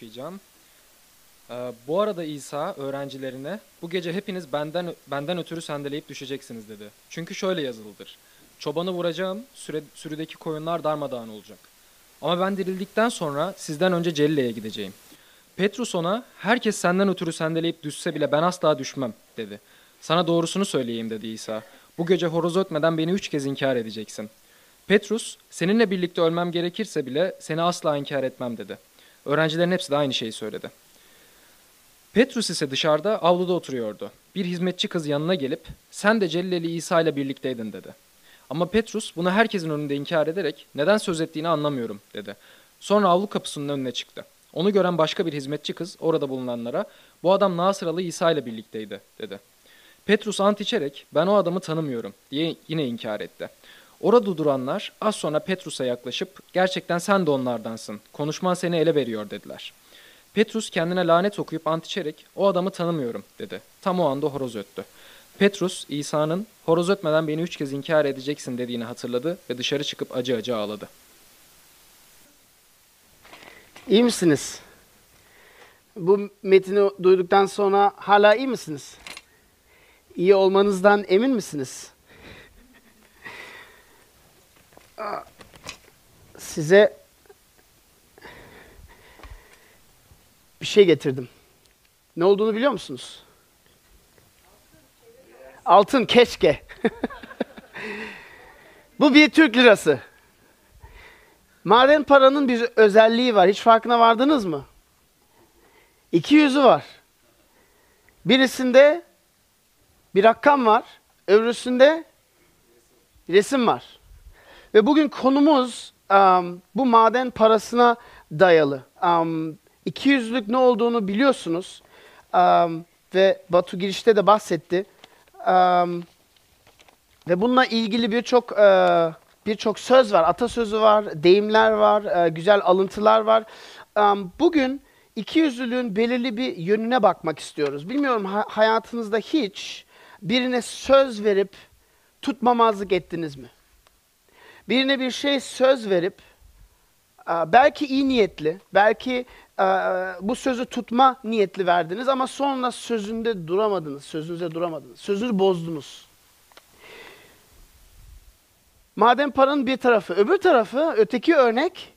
okuyacağım. Ee, bu arada İsa öğrencilerine bu gece hepiniz benden benden ötürü sendeleyip düşeceksiniz dedi. Çünkü şöyle yazılıdır. Çobanı vuracağım, süre, sürüdeki koyunlar darmadağın olacak. Ama ben dirildikten sonra sizden önce Celle'ye gideceğim. Petrus ona herkes senden ötürü sendeleyip düşse bile ben asla düşmem dedi. Sana doğrusunu söyleyeyim dedi İsa. Bu gece horoz ötmeden beni üç kez inkar edeceksin. Petrus seninle birlikte ölmem gerekirse bile seni asla inkar etmem dedi. Öğrencilerin hepsi de aynı şeyi söyledi. Petrus ise dışarıda avluda oturuyordu. Bir hizmetçi kız yanına gelip sen de Celileli İsa ile birlikteydin dedi. Ama Petrus bunu herkesin önünde inkar ederek neden söz ettiğini anlamıyorum dedi. Sonra avlu kapısının önüne çıktı. Onu gören başka bir hizmetçi kız orada bulunanlara bu adam Nasıralı İsa ile birlikteydi dedi. Petrus ant içerek ben o adamı tanımıyorum diye yine inkar etti. Orada duranlar az sonra Petrus'a yaklaşıp gerçekten sen de onlardansın. Konuşman seni ele veriyor dediler. Petrus kendine lanet okuyup ant içerek o adamı tanımıyorum dedi. Tam o anda horoz öttü. Petrus İsa'nın horoz ötmeden beni üç kez inkar edeceksin dediğini hatırladı ve dışarı çıkıp acı acı ağladı. İyi misiniz? Bu metini duyduktan sonra hala iyi misiniz? İyi olmanızdan emin misiniz? Size bir şey getirdim. Ne olduğunu biliyor musunuz? Altın keşke. Bu bir Türk lirası. Maden paranın bir özelliği var. Hiç farkına vardınız mı? İki yüzü var. Birisinde bir rakam var. Öbürüsünde resim var. Ve bugün konumuz um, bu maden parasına dayalı. Um, iki yüzlük ne olduğunu biliyorsunuz. Um, ve Batu girişte de bahsetti. Um, ve bununla ilgili birçok e, birçok söz var, atasözü var, deyimler var, e, güzel alıntılar var. Um, bugün ikiyüzlülüğün belirli bir yönüne bakmak istiyoruz. Bilmiyorum ha- hayatınızda hiç birine söz verip tutmamazlık ettiniz mi? Birine bir şey söz verip belki iyi niyetli, belki bu sözü tutma niyetli verdiniz ama sonra sözünde duramadınız, sözünüze duramadınız, sözünüzü bozdunuz. Madem paranın bir tarafı, öbür tarafı, öteki örnek,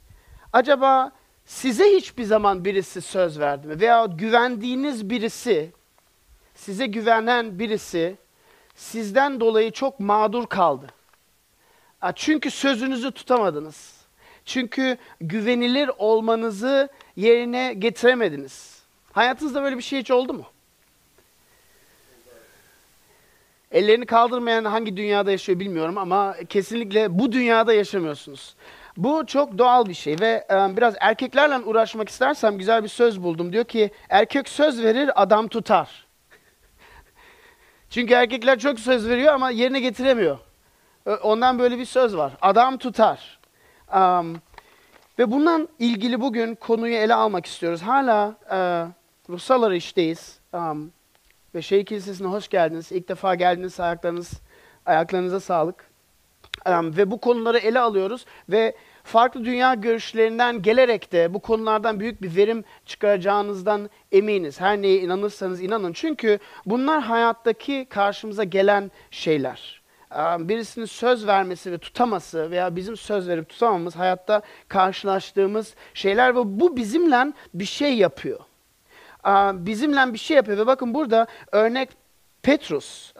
acaba size hiçbir zaman birisi söz verdi mi? Veya güvendiğiniz birisi, size güvenen birisi sizden dolayı çok mağdur kaldı. Çünkü sözünüzü tutamadınız. Çünkü güvenilir olmanızı yerine getiremediniz. Hayatınızda böyle bir şey hiç oldu mu? Ellerini kaldırmayan hangi dünyada yaşıyor bilmiyorum ama kesinlikle bu dünyada yaşamıyorsunuz. Bu çok doğal bir şey ve e, biraz erkeklerle uğraşmak istersem güzel bir söz buldum. Diyor ki erkek söz verir adam tutar. Çünkü erkekler çok söz veriyor ama yerine getiremiyor. Ondan böyle bir söz var. Adam tutar. Um, ve bundan ilgili bugün konuyu ele almak istiyoruz. Hala e, ruhsal arayıştayız. Um, ve Şehir Kilisesi'ne hoş geldiniz. İlk defa geldiniz. Ayaklarınız, ayaklarınıza sağlık. Um, ve bu konuları ele alıyoruz ve farklı dünya görüşlerinden gelerek de bu konulardan büyük bir verim çıkaracağınızdan eminiz. Her neye inanırsanız inanın. Çünkü bunlar hayattaki karşımıza gelen şeyler. Birisinin söz vermesi ve tutaması veya bizim söz verip tutamamız hayatta karşılaştığımız şeyler ve bu bizimle bir şey yapıyor. Bizimle bir şey yapıyor ve bakın burada örnek Petrus,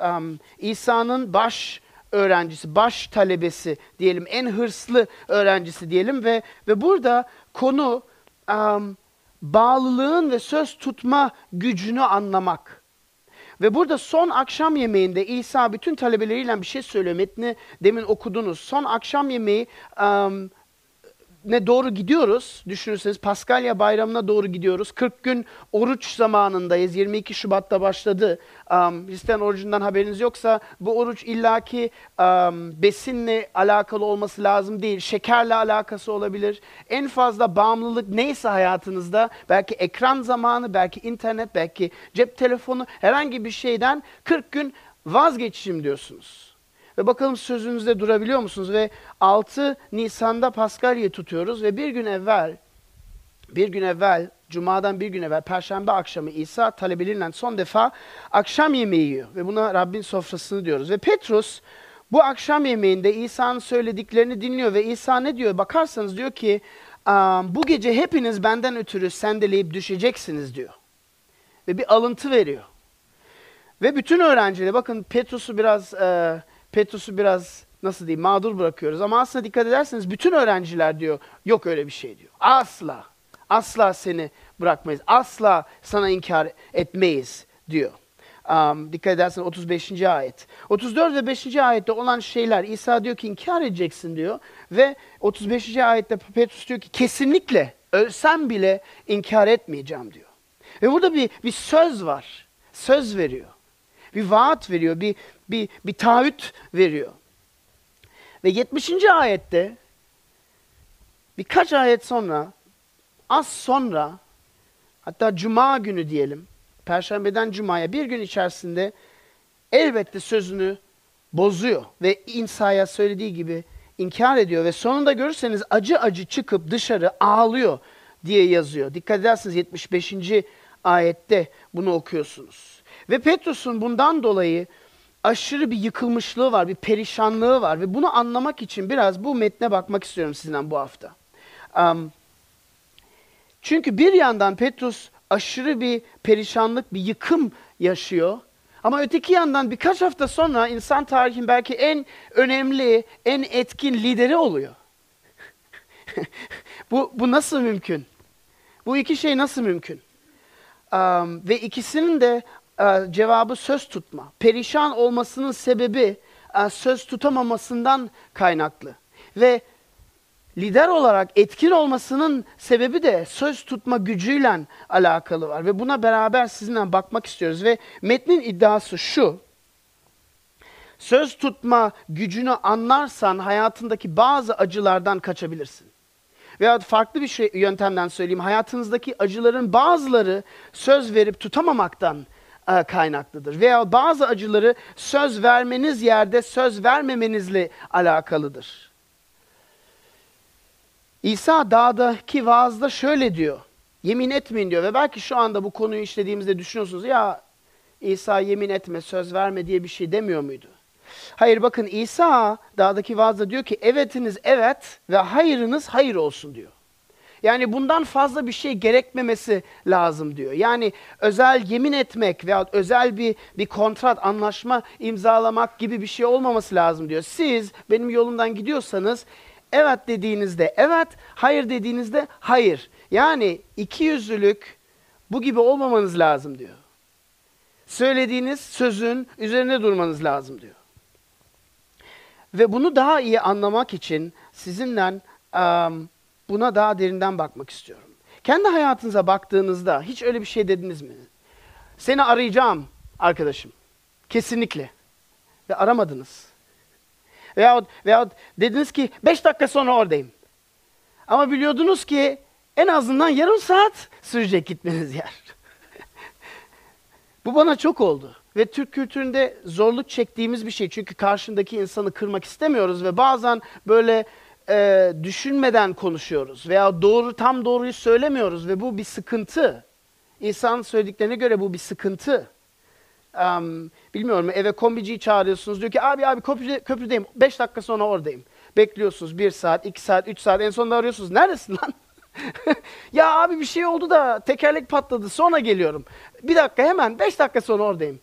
İsa'nın baş öğrencisi, baş talebesi diyelim, en hırslı öğrencisi diyelim ve ve burada konu bağlılığın ve söz tutma gücünü anlamak. Ve burada son akşam yemeğinde İsa bütün talebeleriyle bir şey söylüyor. Metni demin okudunuz. Son akşam yemeği um, ne doğru gidiyoruz. Düşünürseniz Paskalya bayramına doğru gidiyoruz. 40 gün oruç zamanındayız. 22 Şubat'ta başladı. Um, Hristiyan orucundan haberiniz yoksa bu oruç illaki um, besinle alakalı olması lazım değil. Şekerle alakası olabilir. En fazla bağımlılık neyse hayatınızda belki ekran zamanı, belki internet, belki cep telefonu herhangi bir şeyden 40 gün vazgeçişim diyorsunuz. Ve bakalım sözünüzde durabiliyor musunuz? Ve 6 Nisan'da Paskalya'yı tutuyoruz ve bir gün evvel bir gün evvel, Cuma'dan bir gün evvel, Perşembe akşamı İsa talebeleriyle son defa akşam yemeği yiyor. Ve buna Rabbin sofrasını diyoruz. Ve Petrus bu akşam yemeğinde İsa'nın söylediklerini dinliyor ve İsa ne diyor? Bakarsanız diyor ki, "Aa, bu gece hepiniz benden ötürü sendeleyip düşeceksiniz diyor. Ve bir alıntı veriyor. Ve bütün öğrenciler bakın Petrus'u biraz e, Petrus'u biraz nasıl diyeyim mağdur bırakıyoruz ama aslında dikkat ederseniz bütün öğrenciler diyor yok öyle bir şey diyor. Asla asla seni bırakmayız. Asla sana inkar etmeyiz diyor. Um, dikkat ederseniz 35. ayet. 34 ve 5. ayette olan şeyler İsa diyor ki inkar edeceksin diyor ve 35. ayette Petrus diyor ki kesinlikle ölsem bile inkar etmeyeceğim diyor. Ve burada bir bir söz var. Söz veriyor. Bir vaat veriyor, bir bir bir taahhüt veriyor. Ve 70. ayette birkaç ayet sonra az sonra hatta cuma günü diyelim perşembeden cumaya bir gün içerisinde elbette sözünü bozuyor ve İsa'ya söylediği gibi inkar ediyor ve sonunda görürseniz acı acı çıkıp dışarı ağlıyor diye yazıyor. Dikkat ederseniz 75. ayette bunu okuyorsunuz. Ve Petrus'un bundan dolayı aşırı bir yıkılmışlığı var, bir perişanlığı var ve bunu anlamak için biraz bu metne bakmak istiyorum sizden bu hafta. Um, çünkü bir yandan Petrus aşırı bir perişanlık, bir yıkım yaşıyor. Ama öteki yandan birkaç hafta sonra insan tarihin belki en önemli, en etkin lideri oluyor. bu, bu nasıl mümkün? Bu iki şey nasıl mümkün? Um, ve ikisinin de uh, cevabı söz tutma. Perişan olmasının sebebi uh, söz tutamamasından kaynaklı. Ve lider olarak etkin olmasının sebebi de söz tutma gücüyle alakalı var. Ve buna beraber sizinle bakmak istiyoruz. Ve metnin iddiası şu. Söz tutma gücünü anlarsan hayatındaki bazı acılardan kaçabilirsin. Veya farklı bir şey, yöntemden söyleyeyim. Hayatınızdaki acıların bazıları söz verip tutamamaktan e, kaynaklıdır. Veya bazı acıları söz vermeniz yerde söz vermemenizle alakalıdır. İsa dağdaki vaazda şöyle diyor. Yemin etmeyin diyor ve belki şu anda bu konuyu işlediğimizde düşünüyorsunuz ya İsa yemin etme, söz verme diye bir şey demiyor muydu? Hayır bakın İsa dağdaki vaazda diyor ki evetiniz evet ve hayırınız hayır olsun diyor. Yani bundan fazla bir şey gerekmemesi lazım diyor. Yani özel yemin etmek veya özel bir bir kontrat, anlaşma imzalamak gibi bir şey olmaması lazım diyor. Siz benim yolumdan gidiyorsanız evet dediğinizde evet, hayır dediğinizde hayır. Yani iki yüzlülük bu gibi olmamanız lazım diyor. Söylediğiniz sözün üzerine durmanız lazım diyor. Ve bunu daha iyi anlamak için sizinle um, buna daha derinden bakmak istiyorum. Kendi hayatınıza baktığınızda hiç öyle bir şey dediniz mi? Seni arayacağım arkadaşım. Kesinlikle. Ve aramadınız. Veyahut, veyahut dediniz ki beş dakika sonra oradayım. Ama biliyordunuz ki en azından yarım saat sürecek gitmeniz yer. Bu bana çok oldu. Ve Türk kültüründe zorluk çektiğimiz bir şey. Çünkü karşındaki insanı kırmak istemiyoruz ve bazen böyle e, düşünmeden konuşuyoruz veya doğru tam doğruyu söylemiyoruz ve bu bir sıkıntı. İnsanın söylediklerine göre bu bir sıkıntı. Um, bilmiyorum eve kombiciyi çağırıyorsunuz diyor ki abi abi köprüde, köprüdeyim 5 dakika sonra oradayım. Bekliyorsunuz 1 saat, 2 saat, 3 saat en sonunda arıyorsunuz. Neredesin lan? ya abi bir şey oldu da tekerlek patladı sonra geliyorum. Bir dakika hemen 5 dakika sonra oradayım.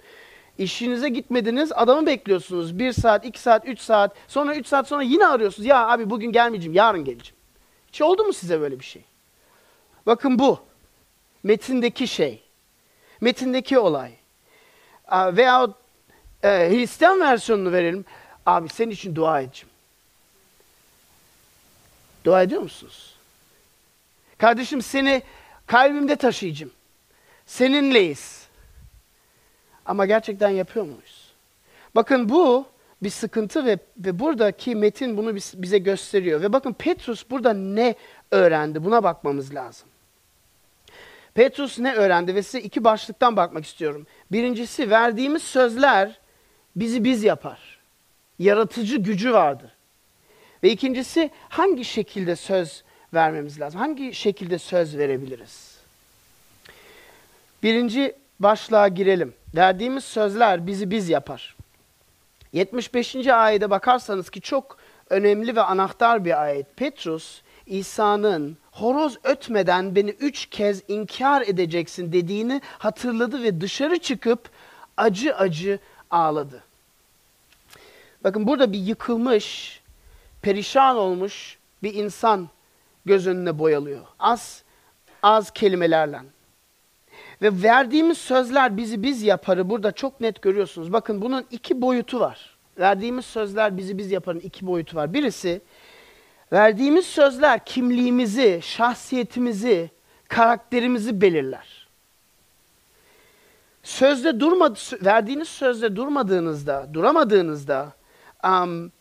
İşinize gitmediniz adamı bekliyorsunuz. 1 saat, 2 saat, 3 saat sonra 3 saat sonra yine arıyorsunuz. Ya abi bugün gelmeyeceğim yarın geleceğim. Hiç oldu mu size böyle bir şey? Bakın bu. Metindeki şey. Metindeki olay. Veya e, Hristiyan versiyonunu verelim. Abi senin için dua edeceğim. Dua ediyor musunuz? Kardeşim seni kalbimde taşıyacağım. Seninleyiz. Ama gerçekten yapıyor muyuz? Bakın bu bir sıkıntı ve, ve buradaki metin bunu bize gösteriyor. Ve bakın Petrus burada ne öğrendi? Buna bakmamız lazım. Petrus ne öğrendi ve size iki başlıktan bakmak istiyorum. Birincisi verdiğimiz sözler bizi biz yapar. Yaratıcı gücü vardır. Ve ikincisi hangi şekilde söz vermemiz lazım? Hangi şekilde söz verebiliriz? Birinci başlığa girelim. Verdiğimiz sözler bizi biz yapar. 75. ayete bakarsanız ki çok önemli ve anahtar bir ayet. Petrus, İsa'nın horoz ötmeden beni üç kez inkar edeceksin dediğini hatırladı ve dışarı çıkıp acı acı ağladı. Bakın burada bir yıkılmış, perişan olmuş bir insan göz önüne boyalıyor. Az az kelimelerle. Ve verdiğimiz sözler bizi biz yaparı burada çok net görüyorsunuz. Bakın bunun iki boyutu var. Verdiğimiz sözler bizi biz yaparın iki boyutu var. Birisi verdiğimiz sözler kimliğimizi, şahsiyetimizi, karakterimizi belirler. Sözde durmadı, verdiğiniz sözde durmadığınızda, duramadığınızda, um,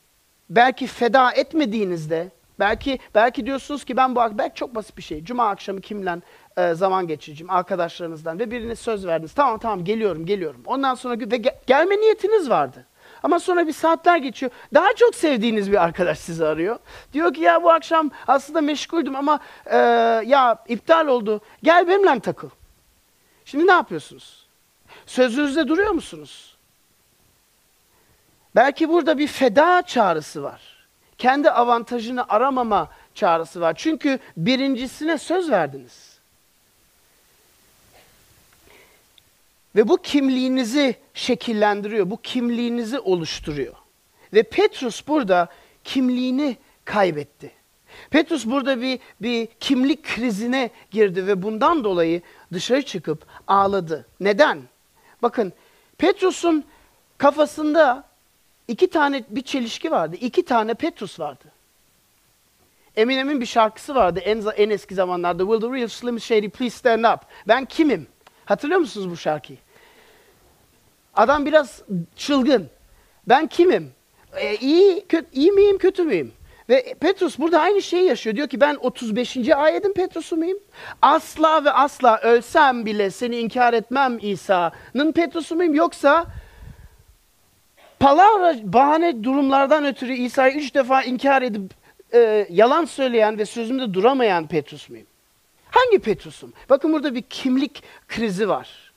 belki feda etmediğinizde, belki belki diyorsunuz ki ben bu belki çok basit bir şey. Cuma akşamı kimle e, zaman geçireceğim arkadaşlarınızdan ve birine söz verdiniz. Tamam tamam geliyorum geliyorum. Ondan sonra ve gel, gelme niyetiniz vardı. Ama sonra bir saatler geçiyor. Daha çok sevdiğiniz bir arkadaş sizi arıyor. Diyor ki ya bu akşam aslında meşguldüm ama e, ya iptal oldu. Gel benimle takıl. Şimdi ne yapıyorsunuz? Sözünüzde duruyor musunuz? Belki burada bir feda çağrısı var. Kendi avantajını aramama çağrısı var. Çünkü birincisine söz verdiniz. Ve bu kimliğinizi şekillendiriyor, bu kimliğinizi oluşturuyor. Ve Petrus burada kimliğini kaybetti. Petrus burada bir, bir kimlik krizine girdi ve bundan dolayı dışarı çıkıp ağladı. Neden? Bakın Petrus'un kafasında iki tane bir çelişki vardı. İki tane Petrus vardı. Eminem'in bir şarkısı vardı en, en eski zamanlarda. Will the real Slim Shady please stand up? Ben kimim? Hatırlıyor musunuz bu şarkıyı? Adam biraz çılgın. Ben kimim? E, iyi, kötü, iyi miyim, kötü müyüm? Ve Petrus burada aynı şeyi yaşıyor. Diyor ki ben 35. ayetin Petrus'u muyum? Asla ve asla ölsem bile seni inkar etmem İsa'nın Petrus'u muyum? Yoksa palavra, bahane durumlardan ötürü İsa'yı üç defa inkar edip e, yalan söyleyen ve sözümde duramayan Petrus muyum? Hangi Petrus'um? Bakın burada bir kimlik krizi var.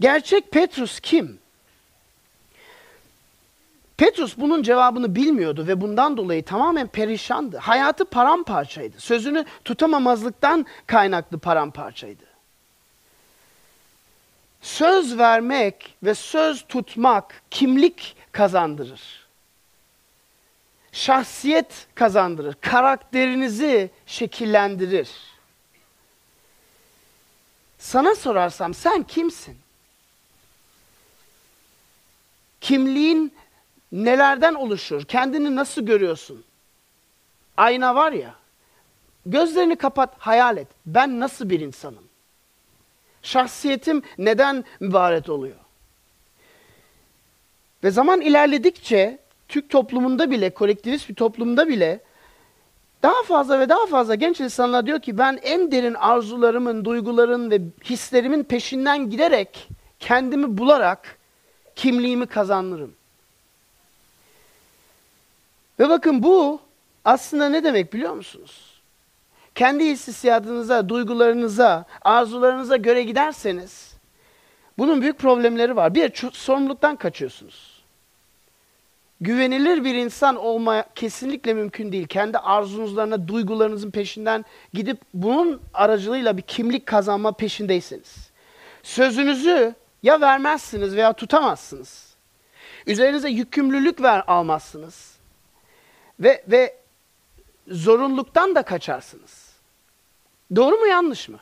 Gerçek Petrus kim? Petrus bunun cevabını bilmiyordu ve bundan dolayı tamamen perişandı. Hayatı paramparçaydı. Sözünü tutamamazlıktan kaynaklı paramparçaydı. Söz vermek ve söz tutmak kimlik kazandırır. Şahsiyet kazandırır. Karakterinizi şekillendirir. Sana sorarsam sen kimsin? Kimliğin nelerden oluşur? Kendini nasıl görüyorsun? Ayna var ya. Gözlerini kapat, hayal et. Ben nasıl bir insanım? Şahsiyetim neden mübarek oluyor? Ve zaman ilerledikçe Türk toplumunda bile, kolektivist bir toplumda bile daha fazla ve daha fazla genç insanlar diyor ki ben en derin arzularımın, duyguların ve hislerimin peşinden giderek kendimi bularak kimliğimi kazanırım. Ve bakın bu aslında ne demek biliyor musunuz? Kendi hissiyatınıza, duygularınıza, arzularınıza göre giderseniz bunun büyük problemleri var. Bir, sorumluluktan kaçıyorsunuz. Güvenilir bir insan olma kesinlikle mümkün değil. Kendi arzunuzlarına, duygularınızın peşinden gidip bunun aracılığıyla bir kimlik kazanma peşindeyseniz. Sözünüzü ya vermezsiniz veya tutamazsınız. Üzerinize yükümlülük ver almazsınız. Ve ve zorunluluktan da kaçarsınız. Doğru mu yanlış mı?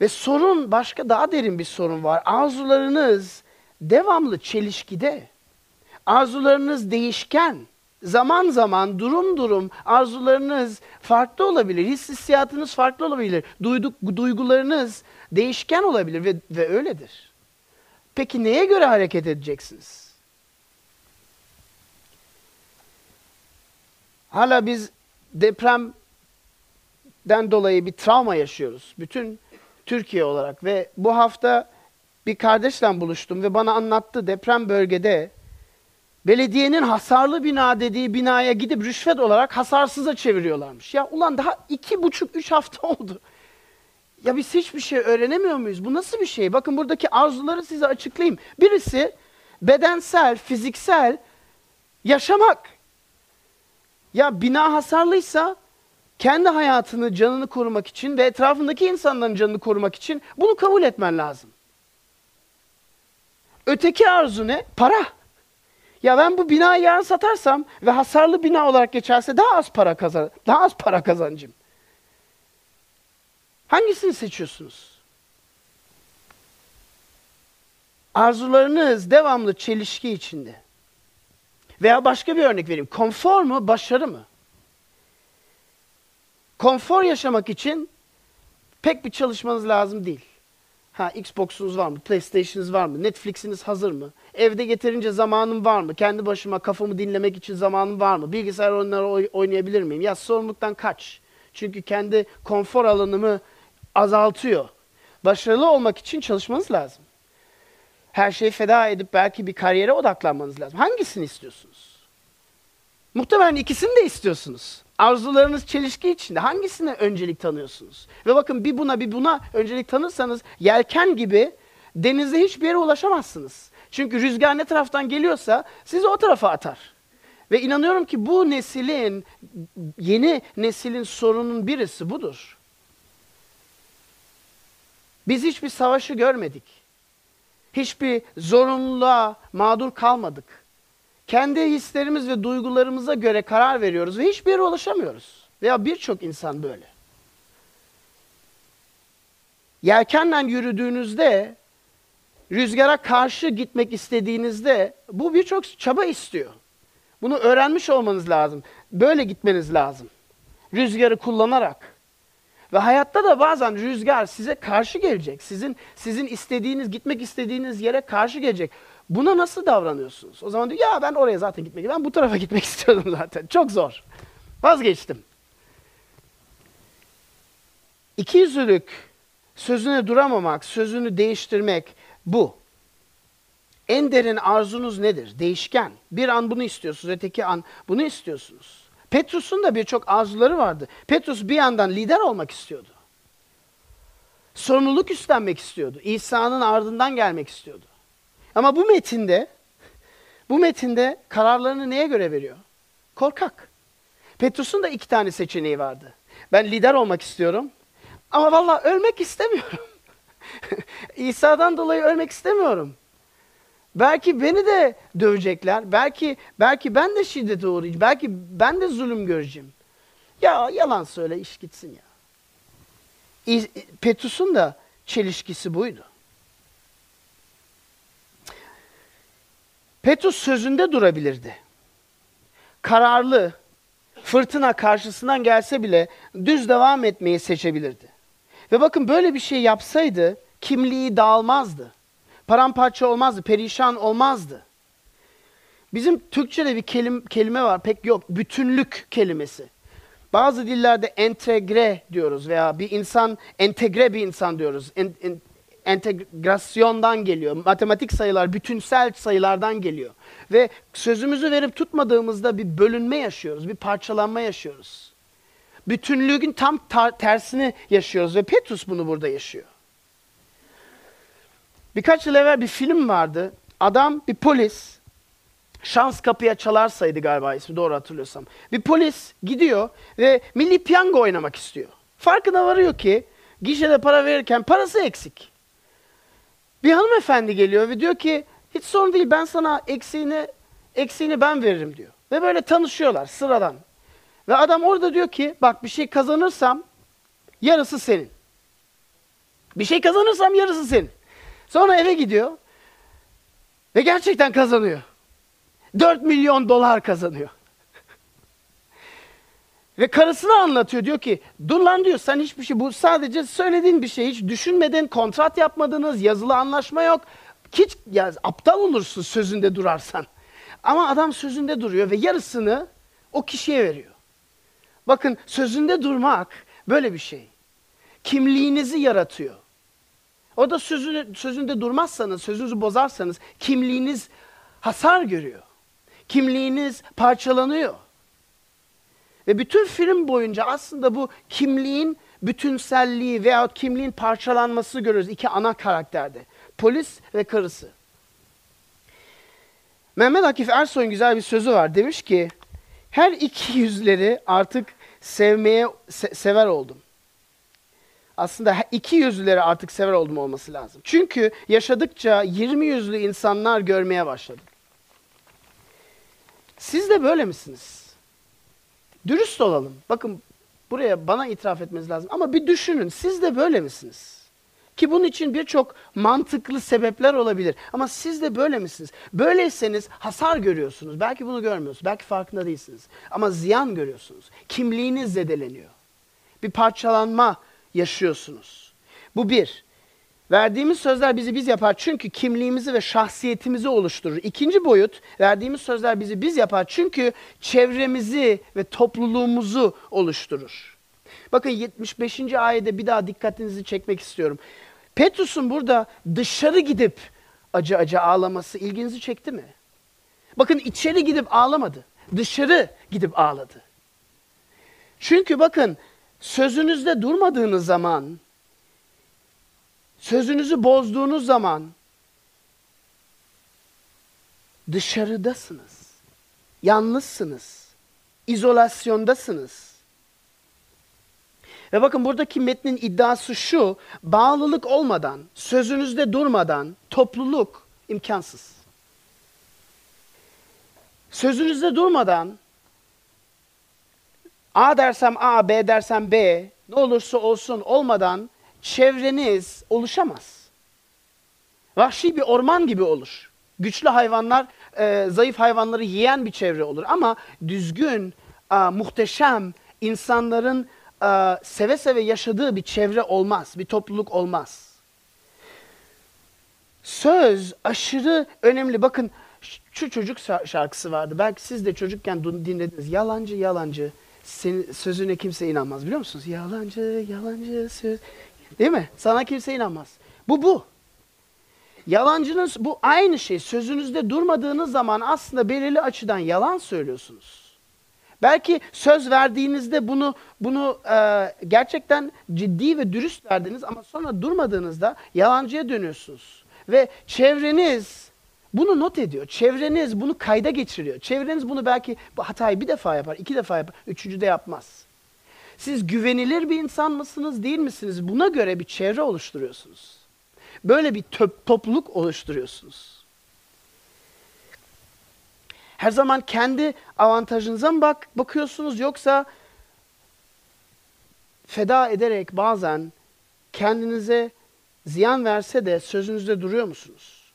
Ve sorun başka daha derin bir sorun var. Arzularınız devamlı çelişkide. Arzularınız değişken. Zaman zaman, durum durum arzularınız farklı olabilir. His hissiyatınız farklı olabilir. Duyduk, duygularınız değişken olabilir ve, ve öyledir. Peki neye göre hareket edeceksiniz? Hala biz depremden dolayı bir travma yaşıyoruz. Bütün Türkiye olarak ve bu hafta bir kardeşle buluştum ve bana anlattı deprem bölgede belediyenin hasarlı bina dediği binaya gidip rüşvet olarak hasarsıza çeviriyorlarmış. Ya ulan daha iki buçuk, üç hafta oldu. Ya biz hiçbir şey öğrenemiyor muyuz? Bu nasıl bir şey? Bakın buradaki arzuları size açıklayayım. Birisi bedensel, fiziksel yaşamak. Ya bina hasarlıysa kendi hayatını, canını korumak için ve etrafındaki insanların canını korumak için bunu kabul etmen lazım. Öteki arzu ne? Para. Ya ben bu binayı yarın satarsam ve hasarlı bina olarak geçerse daha az para kazan, daha az para kazancım. Hangisini seçiyorsunuz? Arzularınız devamlı çelişki içinde. Veya başka bir örnek vereyim. Konfor mu, başarı mı? Konfor yaşamak için pek bir çalışmanız lazım değil. Ha Xbox'unuz var mı? PlayStation'ınız var mı? Netflix'iniz hazır mı? Evde yeterince zamanım var mı? Kendi başıma kafamı dinlemek için zamanım var mı? Bilgisayar oyunları oy- oynayabilir miyim? Ya sorumluluktan kaç. Çünkü kendi konfor alanımı azaltıyor. Başarılı olmak için çalışmanız lazım. Her şeyi feda edip belki bir kariyere odaklanmanız lazım. Hangisini istiyorsunuz? Muhtemelen ikisini de istiyorsunuz. Arzularınız çelişki içinde. Hangisine öncelik tanıyorsunuz? Ve bakın bir buna bir buna öncelik tanırsanız yelken gibi denizde hiçbir yere ulaşamazsınız. Çünkü rüzgar ne taraftan geliyorsa sizi o tarafa atar. Ve inanıyorum ki bu neslin, yeni neslin sorunun birisi budur. Biz hiçbir savaşı görmedik. Hiçbir zorunluluğa mağdur kalmadık. Kendi hislerimiz ve duygularımıza göre karar veriyoruz ve hiçbir yere ulaşamıyoruz. Veya birçok insan böyle. Yelkenle yürüdüğünüzde, rüzgara karşı gitmek istediğinizde bu birçok çaba istiyor. Bunu öğrenmiş olmanız lazım. Böyle gitmeniz lazım. Rüzgarı kullanarak. Ve hayatta da bazen rüzgar size karşı gelecek. Sizin sizin istediğiniz, gitmek istediğiniz yere karşı gelecek. Buna nasıl davranıyorsunuz? O zaman diyor ya ben oraya zaten gitmek, ben bu tarafa gitmek istiyordum zaten. Çok zor. Vazgeçtim. İkiyüzlülük, sözüne duramamak, sözünü değiştirmek bu. En derin arzunuz nedir? Değişken. Bir an bunu istiyorsunuz, öteki an bunu istiyorsunuz. Petrus'un da birçok arzuları vardı. Petrus bir yandan lider olmak istiyordu. Sorumluluk üstlenmek istiyordu. İsa'nın ardından gelmek istiyordu. Ama bu metinde bu metinde kararlarını neye göre veriyor? Korkak. Petrus'un da iki tane seçeneği vardı. Ben lider olmak istiyorum ama valla ölmek istemiyorum. İsa'dan dolayı ölmek istemiyorum. Belki beni de dövecekler. Belki belki ben de şiddete uğrayacağım. Belki ben de zulüm göreceğim. Ya yalan söyle iş gitsin ya. Petrus'un da çelişkisi buydu. Petrus sözünde durabilirdi. Kararlı, fırtına karşısından gelse bile düz devam etmeyi seçebilirdi. Ve bakın böyle bir şey yapsaydı kimliği dağılmazdı. Paramparça olmazdı, perişan olmazdı. Bizim Türkçe'de bir kelim, kelime var, pek yok. Bütünlük kelimesi. Bazı dillerde entegre diyoruz veya bir insan entegre bir insan diyoruz. En- en- entegrasyondan geliyor. Matematik sayılar bütünsel sayılardan geliyor. Ve sözümüzü verip tutmadığımızda bir bölünme yaşıyoruz, bir parçalanma yaşıyoruz. Bütünlüğün tam ta- tersini yaşıyoruz ve Petrus bunu burada yaşıyor. Birkaç yıl evvel bir film vardı. Adam bir polis. Şans kapıya çalarsaydı galiba ismi doğru hatırlıyorsam. Bir polis gidiyor ve milli piyango oynamak istiyor. Farkına varıyor ki gişede para verirken parası eksik. Bir hanımefendi geliyor ve diyor ki hiç sorun değil ben sana eksiğini eksiğini ben veririm diyor. Ve böyle tanışıyorlar sıradan. Ve adam orada diyor ki bak bir şey kazanırsam yarısı senin. Bir şey kazanırsam yarısı senin. Sonra eve gidiyor ve gerçekten kazanıyor. 4 milyon dolar kazanıyor. Ve karısına anlatıyor diyor ki dur lan diyor sen hiçbir şey bu sadece söylediğin bir şey hiç düşünmedin kontrat yapmadınız yazılı anlaşma yok. Hiç ya, aptal olursun sözünde durarsan. Ama adam sözünde duruyor ve yarısını o kişiye veriyor. Bakın sözünde durmak böyle bir şey. Kimliğinizi yaratıyor. O da sözünü, sözünde durmazsanız, sözünüzü bozarsanız kimliğiniz hasar görüyor. Kimliğiniz parçalanıyor. Ve bütün film boyunca aslında bu kimliğin bütünselliği veyahut kimliğin parçalanması görüyoruz iki ana karakterde. Polis ve karısı. Mehmet Akif Ersoy'un güzel bir sözü var. Demiş ki her iki yüzleri artık sevmeye se- sever oldum. Aslında iki yüzlüleri artık sever oldum olması lazım. Çünkü yaşadıkça 20 yüzlü insanlar görmeye başladım. Siz de böyle misiniz? Dürüst olalım. Bakın buraya bana itiraf etmeniz lazım. Ama bir düşünün. Siz de böyle misiniz? Ki bunun için birçok mantıklı sebepler olabilir. Ama siz de böyle misiniz? Böyleyseniz hasar görüyorsunuz. Belki bunu görmüyorsunuz. Belki farkında değilsiniz. Ama ziyan görüyorsunuz. Kimliğiniz zedeleniyor. Bir parçalanma yaşıyorsunuz. Bu bir. Verdiğimiz sözler bizi biz yapar çünkü kimliğimizi ve şahsiyetimizi oluşturur. İkinci boyut, verdiğimiz sözler bizi biz yapar çünkü çevremizi ve topluluğumuzu oluşturur. Bakın 75. ayete bir daha dikkatinizi çekmek istiyorum. Petrus'un burada dışarı gidip acı acı ağlaması ilginizi çekti mi? Bakın içeri gidip ağlamadı. Dışarı gidip ağladı. Çünkü bakın sözünüzde durmadığınız zaman sözünüzü bozduğunuz zaman dışarıdasınız. Yalnızsınız. İzolasyondasınız. Ve bakın buradaki metnin iddiası şu, bağlılık olmadan, sözünüzde durmadan topluluk imkansız. Sözünüzde durmadan A dersem A, B dersem B, ne olursa olsun olmadan çevreniz oluşamaz. Vahşi bir orman gibi olur. Güçlü hayvanlar, e, zayıf hayvanları yiyen bir çevre olur. Ama düzgün, e, muhteşem insanların e, seve seve yaşadığı bir çevre olmaz, bir topluluk olmaz. Söz aşırı önemli. Bakın şu çocuk şarkısı vardı. Belki siz de çocukken dinlediniz. Yalancı yalancı. Senin sözüne kimse inanmaz biliyor musunuz? Yalancı yalancı söz. Değil mi? Sana kimse inanmaz. Bu bu. Yalancının bu aynı şey. Sözünüzde durmadığınız zaman aslında belirli açıdan yalan söylüyorsunuz. Belki söz verdiğinizde bunu bunu e, gerçekten ciddi ve dürüst verdiniz ama sonra durmadığınızda yalancıya dönüyorsunuz. Ve çevreniz bunu not ediyor. Çevreniz bunu kayda geçiriyor. Çevreniz bunu belki bu hatayı bir defa yapar, iki defa yapar, üçüncü de yapmaz. Siz güvenilir bir insan mısınız, değil misiniz? Buna göre bir çevre oluşturuyorsunuz. Böyle bir töp, topluluk oluşturuyorsunuz. Her zaman kendi avantajınıza mı bak, bakıyorsunuz yoksa feda ederek bazen kendinize ziyan verse de sözünüzde duruyor musunuz?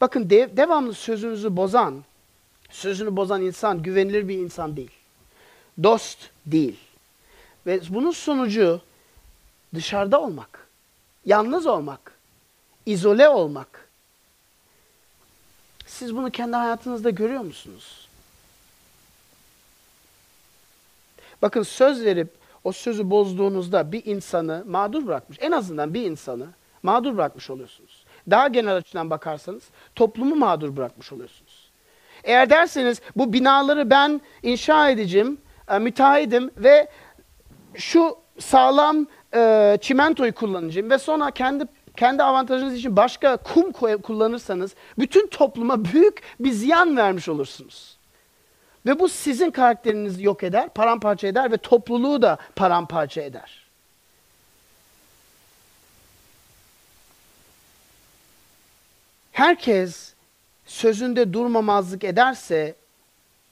Bakın dev, devamlı sözünüzü bozan, sözünü bozan insan güvenilir bir insan değil. Dost değil. Ve bunun sonucu dışarıda olmak, yalnız olmak, izole olmak. Siz bunu kendi hayatınızda görüyor musunuz? Bakın söz verip o sözü bozduğunuzda bir insanı mağdur bırakmış, en azından bir insanı mağdur bırakmış oluyorsunuz. Daha genel açıdan bakarsanız toplumu mağdur bırakmış oluyorsunuz. Eğer derseniz bu binaları ben inşa edeceğim, e, müteahhidim ve şu sağlam e, çimentoyu kullanacağım ve sonra kendi kendi avantajınız için başka kum kullanırsanız bütün topluma büyük bir ziyan vermiş olursunuz. Ve bu sizin karakterinizi yok eder, paramparça eder ve topluluğu da paramparça eder. Herkes sözünde durmamazlık ederse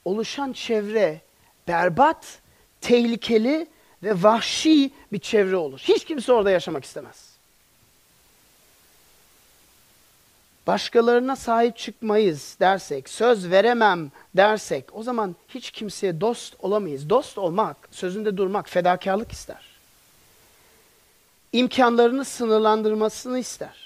oluşan çevre berbat, tehlikeli ve vahşi bir çevre olur. Hiç kimse orada yaşamak istemez. Başkalarına sahip çıkmayız dersek, söz veremem dersek o zaman hiç kimseye dost olamayız. Dost olmak, sözünde durmak fedakarlık ister. İmkanlarını sınırlandırmasını ister.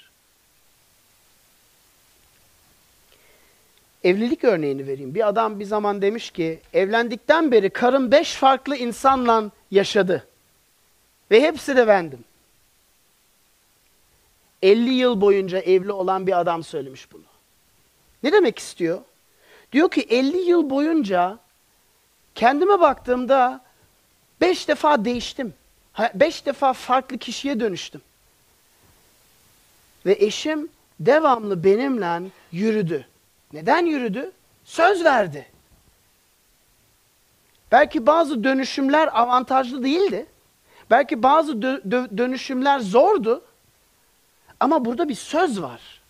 Evlilik örneğini vereyim. Bir adam bir zaman demiş ki evlendikten beri karım beş farklı insanla yaşadı. Ve hepsi de bendim. 50 yıl boyunca evli olan bir adam söylemiş bunu. Ne demek istiyor? Diyor ki 50 yıl boyunca kendime baktığımda 5 defa değiştim. 5 defa farklı kişiye dönüştüm. Ve eşim devamlı benimle yürüdü. Neden yürüdü? Söz verdi. Belki bazı dönüşümler avantajlı değildi. Belki bazı dö- dö- dönüşümler zordu. Ama burada bir söz var.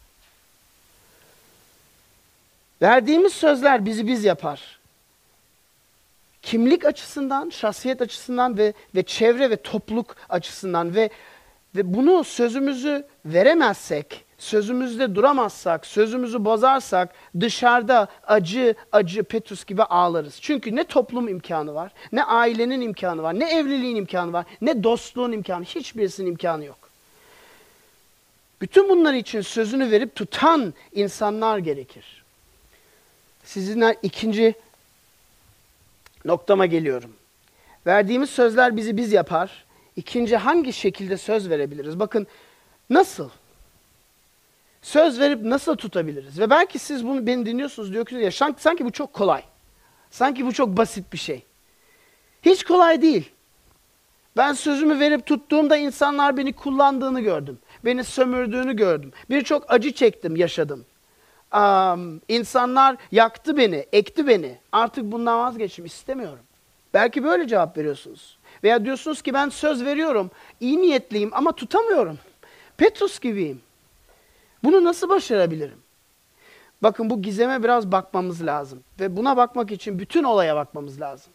Verdiğimiz sözler bizi biz yapar. Kimlik açısından, şahsiyet açısından ve ve çevre ve topluluk açısından ve ve bunu sözümüzü veremezsek, sözümüzde duramazsak, sözümüzü bozarsak dışarıda acı acı Petrus gibi ağlarız. Çünkü ne toplum imkanı var, ne ailenin imkanı var, ne evliliğin imkanı var, ne dostluğun imkanı, hiçbirisinin imkanı yok. Bütün bunlar için sözünü verip tutan insanlar gerekir. Sizinle ikinci noktama geliyorum. Verdiğimiz sözler bizi biz yapar. İkinci hangi şekilde söz verebiliriz? Bakın nasıl? Söz verip nasıl tutabiliriz? Ve belki siz bunu beni dinliyorsunuz diyorsunuz ya sanki, bu çok kolay. Sanki bu çok basit bir şey. Hiç kolay değil. Ben sözümü verip tuttuğumda insanlar beni kullandığını gördüm. Beni sömürdüğünü gördüm. Birçok acı çektim, yaşadım. Um, insanlar yaktı beni, ekti beni. Artık bundan vazgeçtim, istemiyorum. Belki böyle cevap veriyorsunuz. Veya diyorsunuz ki ben söz veriyorum, iyi niyetliyim ama tutamıyorum. Petrus gibiyim. Bunu nasıl başarabilirim? Bakın bu gizeme biraz bakmamız lazım. Ve buna bakmak için bütün olaya bakmamız lazım.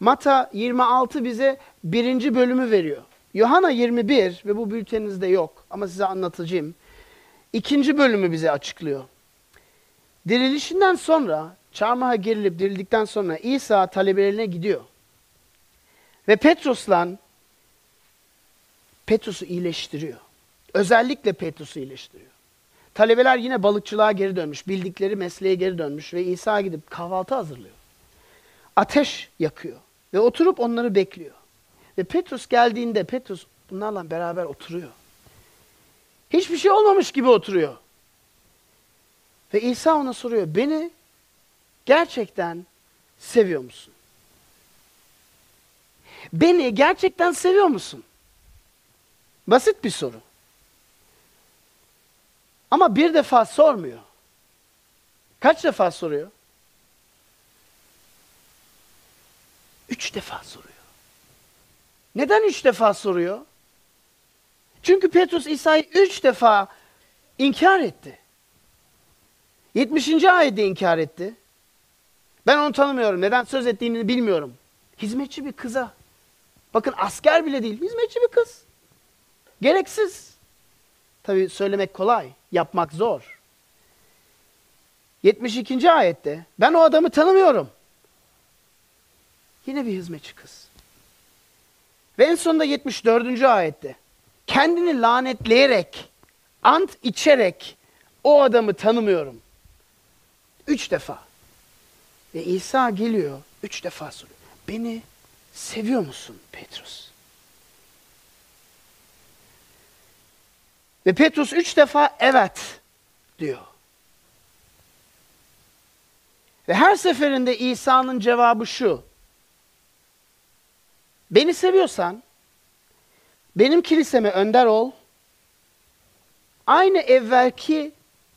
Mata 26 bize birinci bölümü veriyor. Yohana 21 ve bu bülteninizde yok ama size anlatacağım. İkinci bölümü bize açıklıyor. Dirilişinden sonra, çarmıha gerilip dirildikten sonra İsa talebelerine gidiyor. Ve Petrus'la Petrus'u iyileştiriyor. Özellikle Petrus'u iyileştiriyor. Talebeler yine balıkçılığa geri dönmüş, bildikleri mesleğe geri dönmüş ve İsa gidip kahvaltı hazırlıyor. Ateş yakıyor ve oturup onları bekliyor. Ve Petrus geldiğinde Petrus bunlarla beraber oturuyor. Hiçbir şey olmamış gibi oturuyor. Ve İsa ona soruyor, beni gerçekten seviyor musun? Beni gerçekten seviyor musun? Basit bir soru. Ama bir defa sormuyor. Kaç defa soruyor? Üç defa soruyor. Neden üç defa soruyor? Çünkü Petrus İsa'yı üç defa inkar etti. 70. ayette inkar etti. Ben onu tanımıyorum. Neden söz ettiğini bilmiyorum. Hizmetçi bir kıza. Bakın asker bile değil. Hizmetçi bir kız. Gereksiz. Tabi söylemek kolay. Yapmak zor. 72. ayette ben o adamı tanımıyorum. Yine bir hizmetçi kız. Ve en sonunda 74. ayette kendini lanetleyerek, ant içerek o adamı tanımıyorum. Üç defa. Ve İsa geliyor, üç defa soruyor. Beni seviyor musun Petrus? Ve Petrus üç defa evet diyor. Ve her seferinde İsa'nın cevabı şu. Beni seviyorsan benim kiliseme önder ol. Aynı evvelki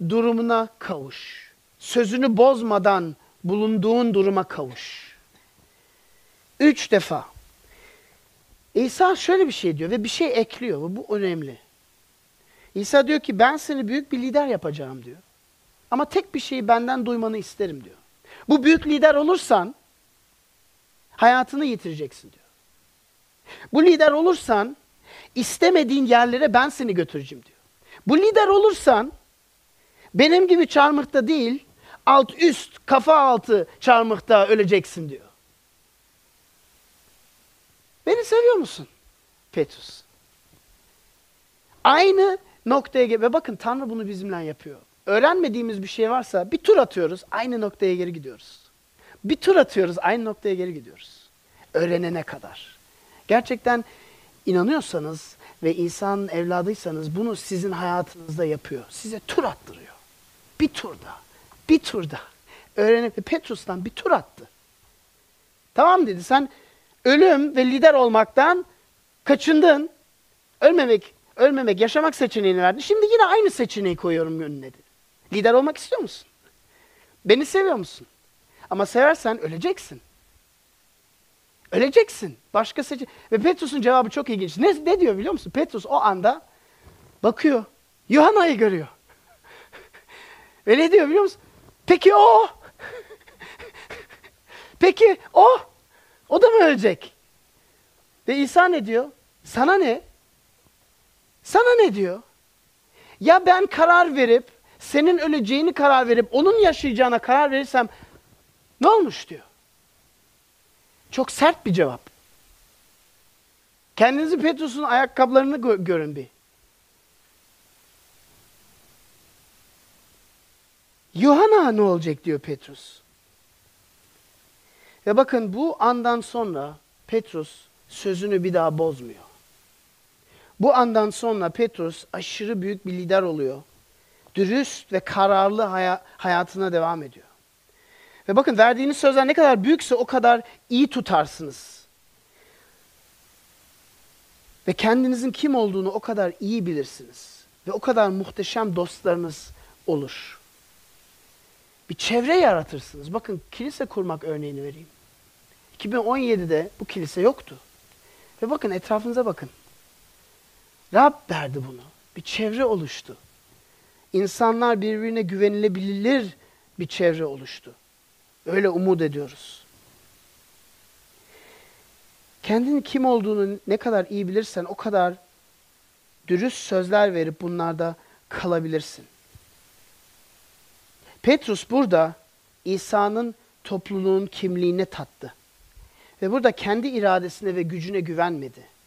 durumuna kavuş. Sözünü bozmadan bulunduğun duruma kavuş. Üç defa. İsa şöyle bir şey diyor ve bir şey ekliyor bu önemli. İsa diyor ki ben seni büyük bir lider yapacağım diyor. Ama tek bir şeyi benden duymanı isterim diyor. Bu büyük lider olursan hayatını yitireceksin diyor. Bu lider olursan istemediğin yerlere ben seni götüreceğim diyor. Bu lider olursan benim gibi çarmıhta değil alt üst kafa altı çarmıhta öleceksin diyor. Beni seviyor musun? Petrus. Aynı noktaya ve bakın Tanrı bunu bizimle yapıyor. Öğrenmediğimiz bir şey varsa bir tur atıyoruz, aynı noktaya geri gidiyoruz. Bir tur atıyoruz, aynı noktaya geri gidiyoruz. Öğrenene kadar. Gerçekten inanıyorsanız ve insanın evladıysanız bunu sizin hayatınızda yapıyor. Size tur attırıyor. Bir turda, bir turda. öğrenip Petrus'tan bir tur attı. Tamam dedi sen ölüm ve lider olmaktan kaçındın. Ölmemek, ölmemek, yaşamak seçeneğini verdin. Şimdi yine aynı seçeneği koyuyorum önüne dedi. Lider olmak istiyor musun? Beni seviyor musun? Ama seversen öleceksin. Öleceksin. Başka seçe Ve Petrus'un cevabı çok ilginç. Ne, ne diyor biliyor musun? Petrus o anda bakıyor. Yuhanna'yı görüyor. Ve ne diyor biliyor musun? Peki o? Peki o? O da mı ölecek? Ve İsa ne diyor? Sana ne? Sana ne diyor? Ya ben karar verip, senin öleceğini karar verip, onun yaşayacağına karar verirsem ne olmuş diyor. Çok sert bir cevap. Kendinizi Petrus'un ayakkabılarını gö- görün bir. Yuhanna ne olacak diyor Petrus. Ve bakın bu andan sonra Petrus sözünü bir daha bozmuyor. Bu andan sonra Petrus aşırı büyük bir lider oluyor. Dürüst ve kararlı haya- hayatına devam ediyor. Ve bakın verdiğiniz sözler ne kadar büyükse o kadar iyi tutarsınız. Ve kendinizin kim olduğunu o kadar iyi bilirsiniz. Ve o kadar muhteşem dostlarınız olur. Bir çevre yaratırsınız. Bakın kilise kurmak örneğini vereyim. 2017'de bu kilise yoktu. Ve bakın etrafınıza bakın. Rab verdi bunu. Bir çevre oluştu. İnsanlar birbirine güvenilebilir bir çevre oluştu. Öyle umut ediyoruz. Kendinin kim olduğunu ne kadar iyi bilirsen o kadar dürüst sözler verip bunlarda kalabilirsin. Petrus burada İsa'nın topluluğun kimliğine tattı. Ve burada kendi iradesine ve gücüne güvenmedi.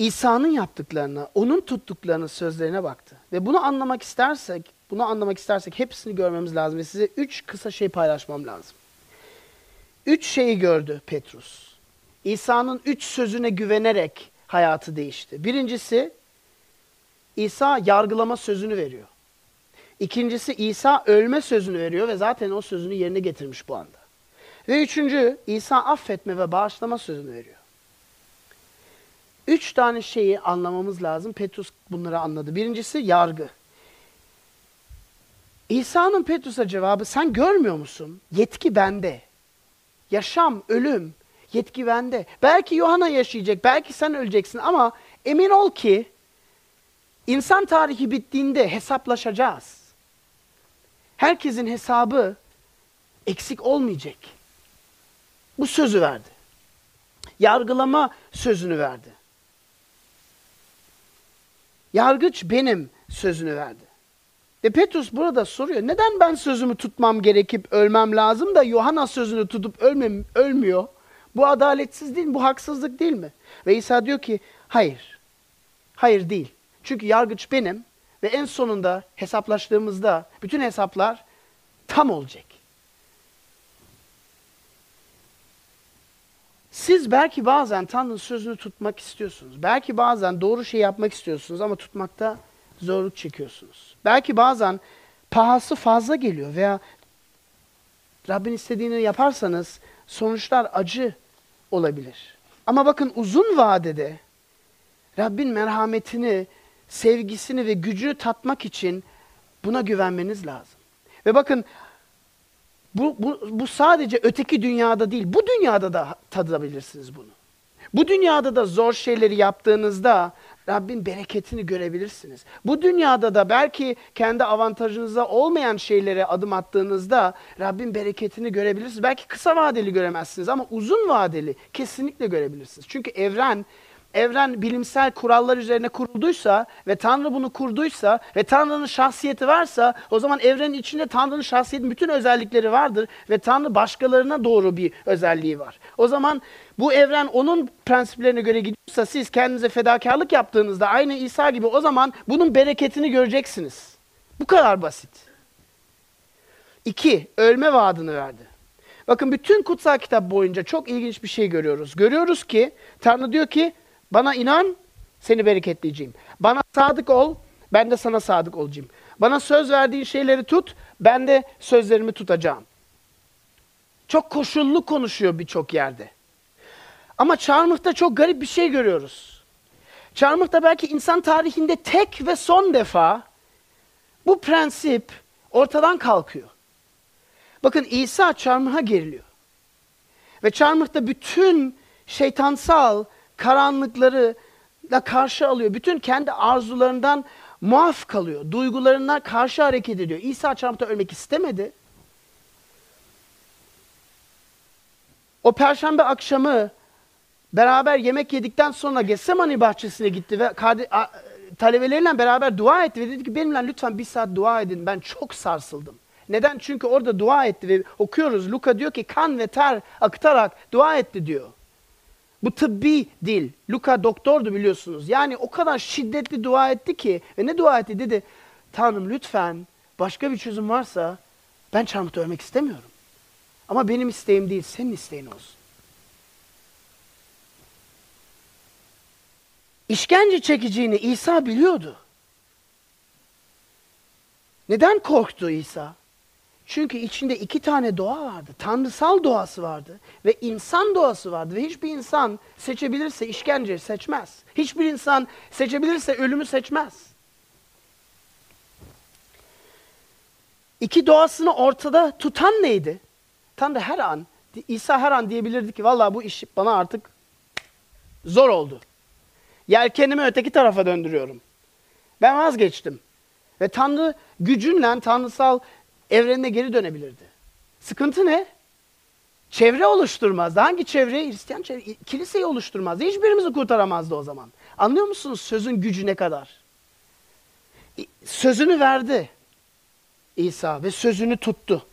İsa'nın yaptıklarına, onun tuttuklarına, sözlerine baktı. Ve bunu anlamak istersek, bunu anlamak istersek hepsini görmemiz lazım. Ve size üç kısa şey paylaşmam lazım. Üç şeyi gördü Petrus. İsa'nın üç sözüne güvenerek hayatı değişti. Birincisi, İsa yargılama sözünü veriyor. İkincisi İsa ölme sözünü veriyor ve zaten o sözünü yerine getirmiş bu anda. Ve üçüncü İsa affetme ve bağışlama sözünü veriyor. Üç tane şeyi anlamamız lazım. Petrus bunları anladı. Birincisi yargı. İsa'nın Petrus'a cevabı sen görmüyor musun? Yetki bende. Yaşam, ölüm, yetki bende. Belki Yohana yaşayacak, belki sen öleceksin ama emin ol ki insan tarihi bittiğinde hesaplaşacağız. Herkesin hesabı eksik olmayacak. Bu sözü verdi. Yargılama sözünü verdi. Yargıç benim sözünü verdi. Ve Petrus burada soruyor. Neden ben sözümü tutmam gerekip ölmem lazım da Yohana sözünü tutup ölmem, ölmüyor? Bu adaletsiz değil mi? Bu haksızlık değil mi? Ve İsa diyor ki hayır. Hayır değil. Çünkü yargıç benim ve en sonunda hesaplaştığımızda bütün hesaplar tam olacak. Siz belki bazen Tanrı'nın sözünü tutmak istiyorsunuz. Belki bazen doğru şey yapmak istiyorsunuz ama tutmakta zorluk çekiyorsunuz. Belki bazen pahası fazla geliyor veya Rabbin istediğini yaparsanız sonuçlar acı olabilir. Ama bakın uzun vadede Rabbin merhametini, sevgisini ve gücünü tatmak için buna güvenmeniz lazım. Ve bakın bu, bu, bu sadece öteki dünyada değil, bu dünyada da tadabilirsiniz bunu. Bu dünyada da zor şeyleri yaptığınızda Rabbin bereketini görebilirsiniz. Bu dünyada da belki kendi avantajınıza olmayan şeylere adım attığınızda Rabbin bereketini görebilirsiniz. Belki kısa vadeli göremezsiniz ama uzun vadeli kesinlikle görebilirsiniz. Çünkü evren evren bilimsel kurallar üzerine kurulduysa ve Tanrı bunu kurduysa ve Tanrı'nın şahsiyeti varsa o zaman evrenin içinde Tanrı'nın şahsiyetinin bütün özellikleri vardır ve Tanrı başkalarına doğru bir özelliği var. O zaman bu evren onun prensiplerine göre gidiyorsa siz kendinize fedakarlık yaptığınızda aynı İsa gibi o zaman bunun bereketini göreceksiniz. Bu kadar basit. İki, ölme vaadini verdi. Bakın bütün kutsal kitap boyunca çok ilginç bir şey görüyoruz. Görüyoruz ki Tanrı diyor ki bana inan, seni bereketleyeceğim. Bana sadık ol, ben de sana sadık olacağım. Bana söz verdiğin şeyleri tut, ben de sözlerimi tutacağım. Çok koşullu konuşuyor birçok yerde. Ama Çarmıh'ta çok garip bir şey görüyoruz. Çarmıh'ta belki insan tarihinde tek ve son defa bu prensip ortadan kalkıyor. Bakın İsa çarmıha geriliyor. Ve çarmıhta bütün şeytansal karanlıkları da karşı alıyor. Bütün kendi arzularından muaf kalıyor. Duygularına karşı hareket ediyor. İsa çarmıhta ölmek istemedi. O perşembe akşamı beraber yemek yedikten sonra Getsemani bahçesine gitti ve talebeleriyle beraber dua etti ve dedi ki benimle lütfen bir saat dua edin. Ben çok sarsıldım. Neden? Çünkü orada dua etti ve okuyoruz. Luka diyor ki kan ve ter akıtarak dua etti diyor. Bu tıbbi dil. Luka doktordu biliyorsunuz. Yani o kadar şiddetli dua etti ki ve ne dua etti dedi. Tanrım lütfen başka bir çözüm varsa ben çarmıhta ölmek istemiyorum. Ama benim isteğim değil, senin isteğin olsun. İşkence çekeceğini İsa biliyordu. Neden korktu İsa? Çünkü içinde iki tane doğa vardı. Tanrısal doğası vardı ve insan doğası vardı. Ve hiçbir insan seçebilirse işkence seçmez. Hiçbir insan seçebilirse ölümü seçmez. İki doğasını ortada tutan neydi? Tanrı her an, İsa her an diyebilirdi ki vallahi bu iş bana artık zor oldu. Yelkenimi öteki tarafa döndürüyorum. Ben vazgeçtim. Ve Tanrı gücünle tanrısal evrenine geri dönebilirdi. Sıkıntı ne? Çevre oluşturmazdı. Hangi çevre? Hristiyan çevre. Kiliseyi oluşturmazdı. Hiçbirimizi kurtaramazdı o zaman. Anlıyor musunuz sözün gücü ne kadar? Sözünü verdi İsa ve sözünü tuttu.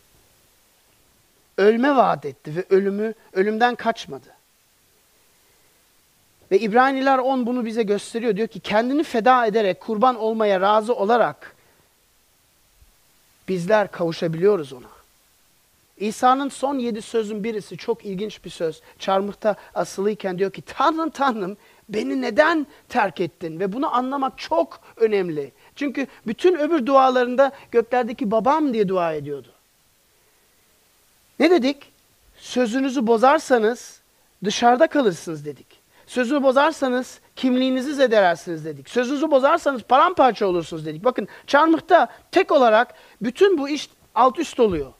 Ölme vaat etti ve ölümü ölümden kaçmadı. Ve İbraniler 10 bunu bize gösteriyor. Diyor ki kendini feda ederek kurban olmaya razı olarak bizler kavuşabiliyoruz ona. İsa'nın son yedi sözün birisi çok ilginç bir söz. Çarmıhta asılıyken diyor ki Tanrım Tanrım beni neden terk ettin? Ve bunu anlamak çok önemli. Çünkü bütün öbür dualarında göklerdeki babam diye dua ediyordu. Ne dedik? Sözünüzü bozarsanız dışarıda kalırsınız dedik. Sözünü bozarsanız kimliğinizi zedelersiniz dedik. Sözünüzü bozarsanız paramparça olursunuz dedik. Bakın çarmıhta tek olarak bütün bu iş alt üst oluyor.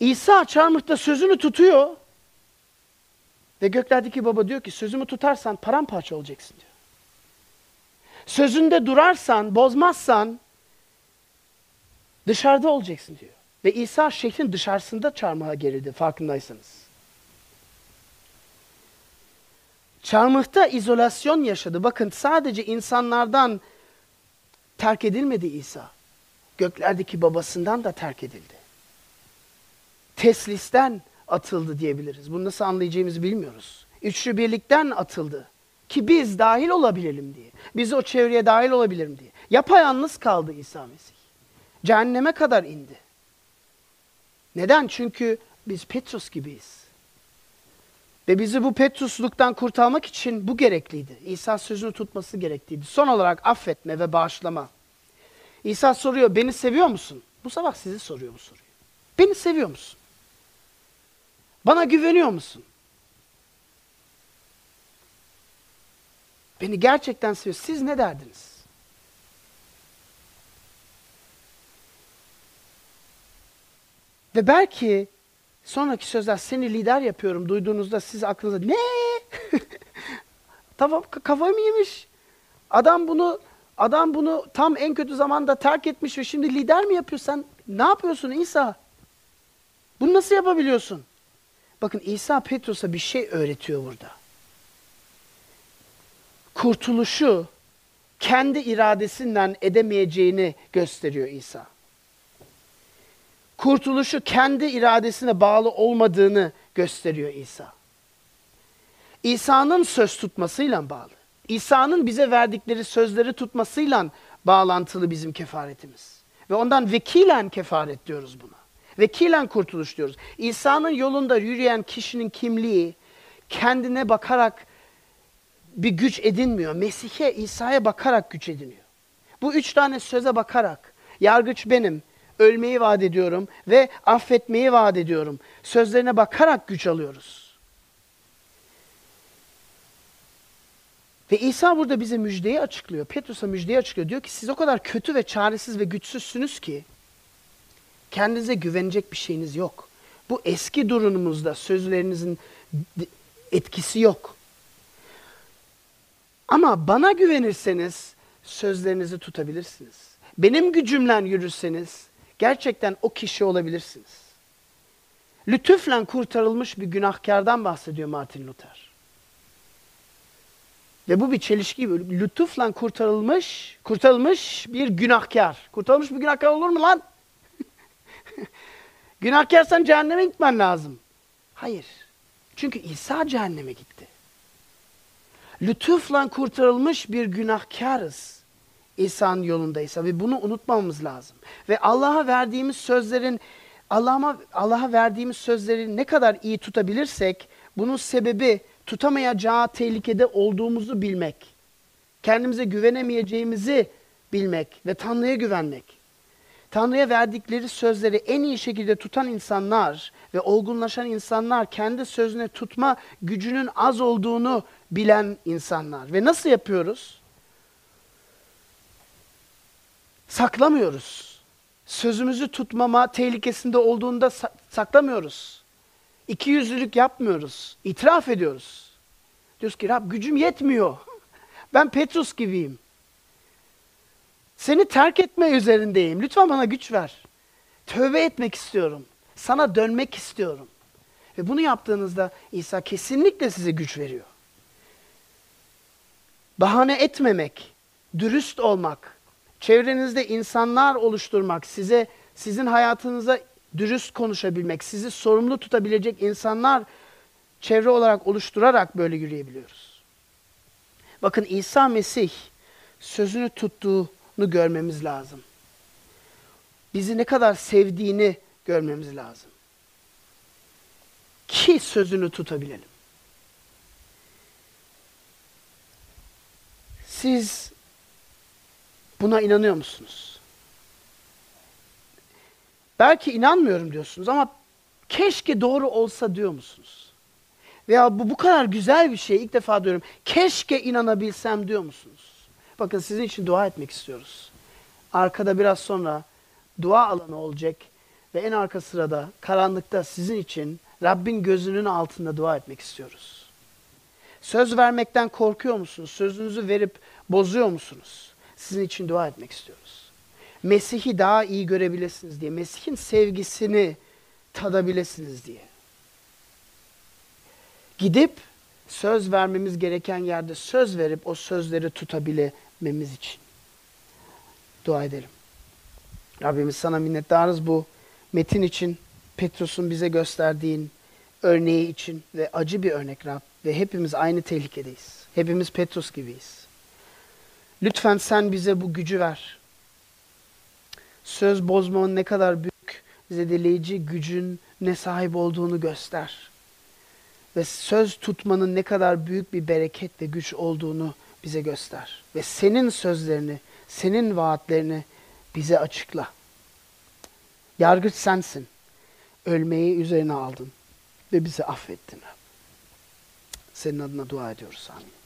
İsa çarmıhta sözünü tutuyor ve göklerdeki baba diyor ki sözümü tutarsan paramparça olacaksın diyor. Sözünde durarsan, bozmazsan dışarıda olacaksın diyor. Ve İsa şehrin dışarısında çarmıha gerildi farkındaysanız. Çarmıhta izolasyon yaşadı. Bakın sadece insanlardan terk edilmedi İsa. Göklerdeki babasından da terk edildi. Teslisten atıldı diyebiliriz. Bunu nasıl anlayacağımızı bilmiyoruz. Üçlü birlikten atıldı. Ki biz dahil olabilelim diye. Biz o çevreye dahil olabilirim diye. Yapayalnız kaldı İsa Mesih. Cehenneme kadar indi. Neden? Çünkü biz Petrus gibiyiz. Ve bizi bu Petrusluktan kurtarmak için bu gerekliydi. İsa sözünü tutması gerekliydi. Son olarak affetme ve bağışlama. İsa soruyor, beni seviyor musun? Bu sabah sizi soruyor bu soruyu. Beni seviyor musun? Bana güveniyor musun? Beni gerçekten seviyor. Siz ne derdiniz? Ve belki sonraki sözler seni lider yapıyorum duyduğunuzda siz aklınıza ne? tamam kafayı yemiş? Adam bunu adam bunu tam en kötü zamanda terk etmiş ve şimdi lider mi yapıyor? Sen ne yapıyorsun İsa? Bunu nasıl yapabiliyorsun? Bakın İsa Petrus'a bir şey öğretiyor burada. Kurtuluşu kendi iradesinden edemeyeceğini gösteriyor İsa kurtuluşu kendi iradesine bağlı olmadığını gösteriyor İsa. İsa'nın söz tutmasıyla bağlı. İsa'nın bize verdikleri sözleri tutmasıyla bağlantılı bizim kefaretimiz. Ve ondan vekilen kefaret diyoruz buna. Vekilen kurtuluş diyoruz. İsa'nın yolunda yürüyen kişinin kimliği kendine bakarak bir güç edinmiyor. Mesih'e, İsa'ya bakarak güç ediniyor. Bu üç tane söze bakarak yargıç benim, ölmeyi vaat ediyorum ve affetmeyi vaat ediyorum. Sözlerine bakarak güç alıyoruz. Ve İsa burada bize müjdeyi açıklıyor. Petrus'a müjdeyi açıklıyor. Diyor ki siz o kadar kötü ve çaresiz ve güçsüzsünüz ki kendinize güvenecek bir şeyiniz yok. Bu eski durumunuzda sözlerinizin etkisi yok. Ama bana güvenirseniz sözlerinizi tutabilirsiniz. Benim gücümle yürürseniz gerçekten o kişi olabilirsiniz. Lütufla kurtarılmış bir günahkardan bahsediyor Martin Luther. Ve bu bir çelişki. Lütufla kurtarılmış, kurtarılmış bir günahkar. Kurtarılmış bir günahkar olur mu lan? Günahkarsan cehenneme gitmen lazım. Hayır. Çünkü İsa cehenneme gitti. Lütufla kurtarılmış bir günahkarız. İsa'nın yolundaysa ve bunu unutmamamız lazım. Ve Allah'a verdiğimiz sözlerin Allah'a Allah'a verdiğimiz sözleri ne kadar iyi tutabilirsek bunun sebebi tutamayacağı tehlikede olduğumuzu bilmek. Kendimize güvenemeyeceğimizi bilmek ve Tanrı'ya güvenmek. Tanrı'ya verdikleri sözleri en iyi şekilde tutan insanlar ve olgunlaşan insanlar kendi sözüne tutma gücünün az olduğunu bilen insanlar. Ve nasıl yapıyoruz? Saklamıyoruz. Sözümüzü tutmama tehlikesinde olduğunda sa- saklamıyoruz. İki yüzlülük yapmıyoruz. İtiraf ediyoruz. Diyoruz ki Rab gücüm yetmiyor. Ben Petrus gibiyim. Seni terk etme üzerindeyim. Lütfen bana güç ver. Tövbe etmek istiyorum. Sana dönmek istiyorum. Ve bunu yaptığınızda İsa kesinlikle size güç veriyor. Bahane etmemek, dürüst olmak, çevrenizde insanlar oluşturmak, size sizin hayatınıza dürüst konuşabilmek, sizi sorumlu tutabilecek insanlar çevre olarak oluşturarak böyle yürüyebiliyoruz. Bakın İsa Mesih sözünü tuttuğunu görmemiz lazım. Bizi ne kadar sevdiğini görmemiz lazım. Ki sözünü tutabilelim. Siz buna inanıyor musunuz? Belki inanmıyorum diyorsunuz ama keşke doğru olsa diyor musunuz? Veya bu bu kadar güzel bir şey ilk defa diyorum. Keşke inanabilsem diyor musunuz? Bakın sizin için dua etmek istiyoruz. Arkada biraz sonra dua alanı olacak ve en arka sırada karanlıkta sizin için Rabbin gözünün altında dua etmek istiyoruz. Söz vermekten korkuyor musunuz? Sözünüzü verip bozuyor musunuz? Sizin için dua etmek istiyoruz. Mesih'i daha iyi görebilirsiniz diye, Mesih'in sevgisini tadabilirsiniz diye. Gidip söz vermemiz gereken yerde söz verip o sözleri tutabilmemiz için. Dua edelim. Rabbimiz sana minnettarız bu metin için, Petrus'un bize gösterdiğin örneği için ve acı bir örnek Rab. Ve hepimiz aynı tehlikedeyiz. Hepimiz Petrus gibiyiz. Lütfen sen bize bu gücü ver. Söz bozmanın ne kadar büyük zedeleyici gücün ne sahip olduğunu göster. Ve söz tutmanın ne kadar büyük bir bereket ve güç olduğunu bize göster. Ve senin sözlerini, senin vaatlerini bize açıkla. Yargıç sensin. Ölmeyi üzerine aldın ve bizi affettin. Senin adına dua ediyoruz. Amin.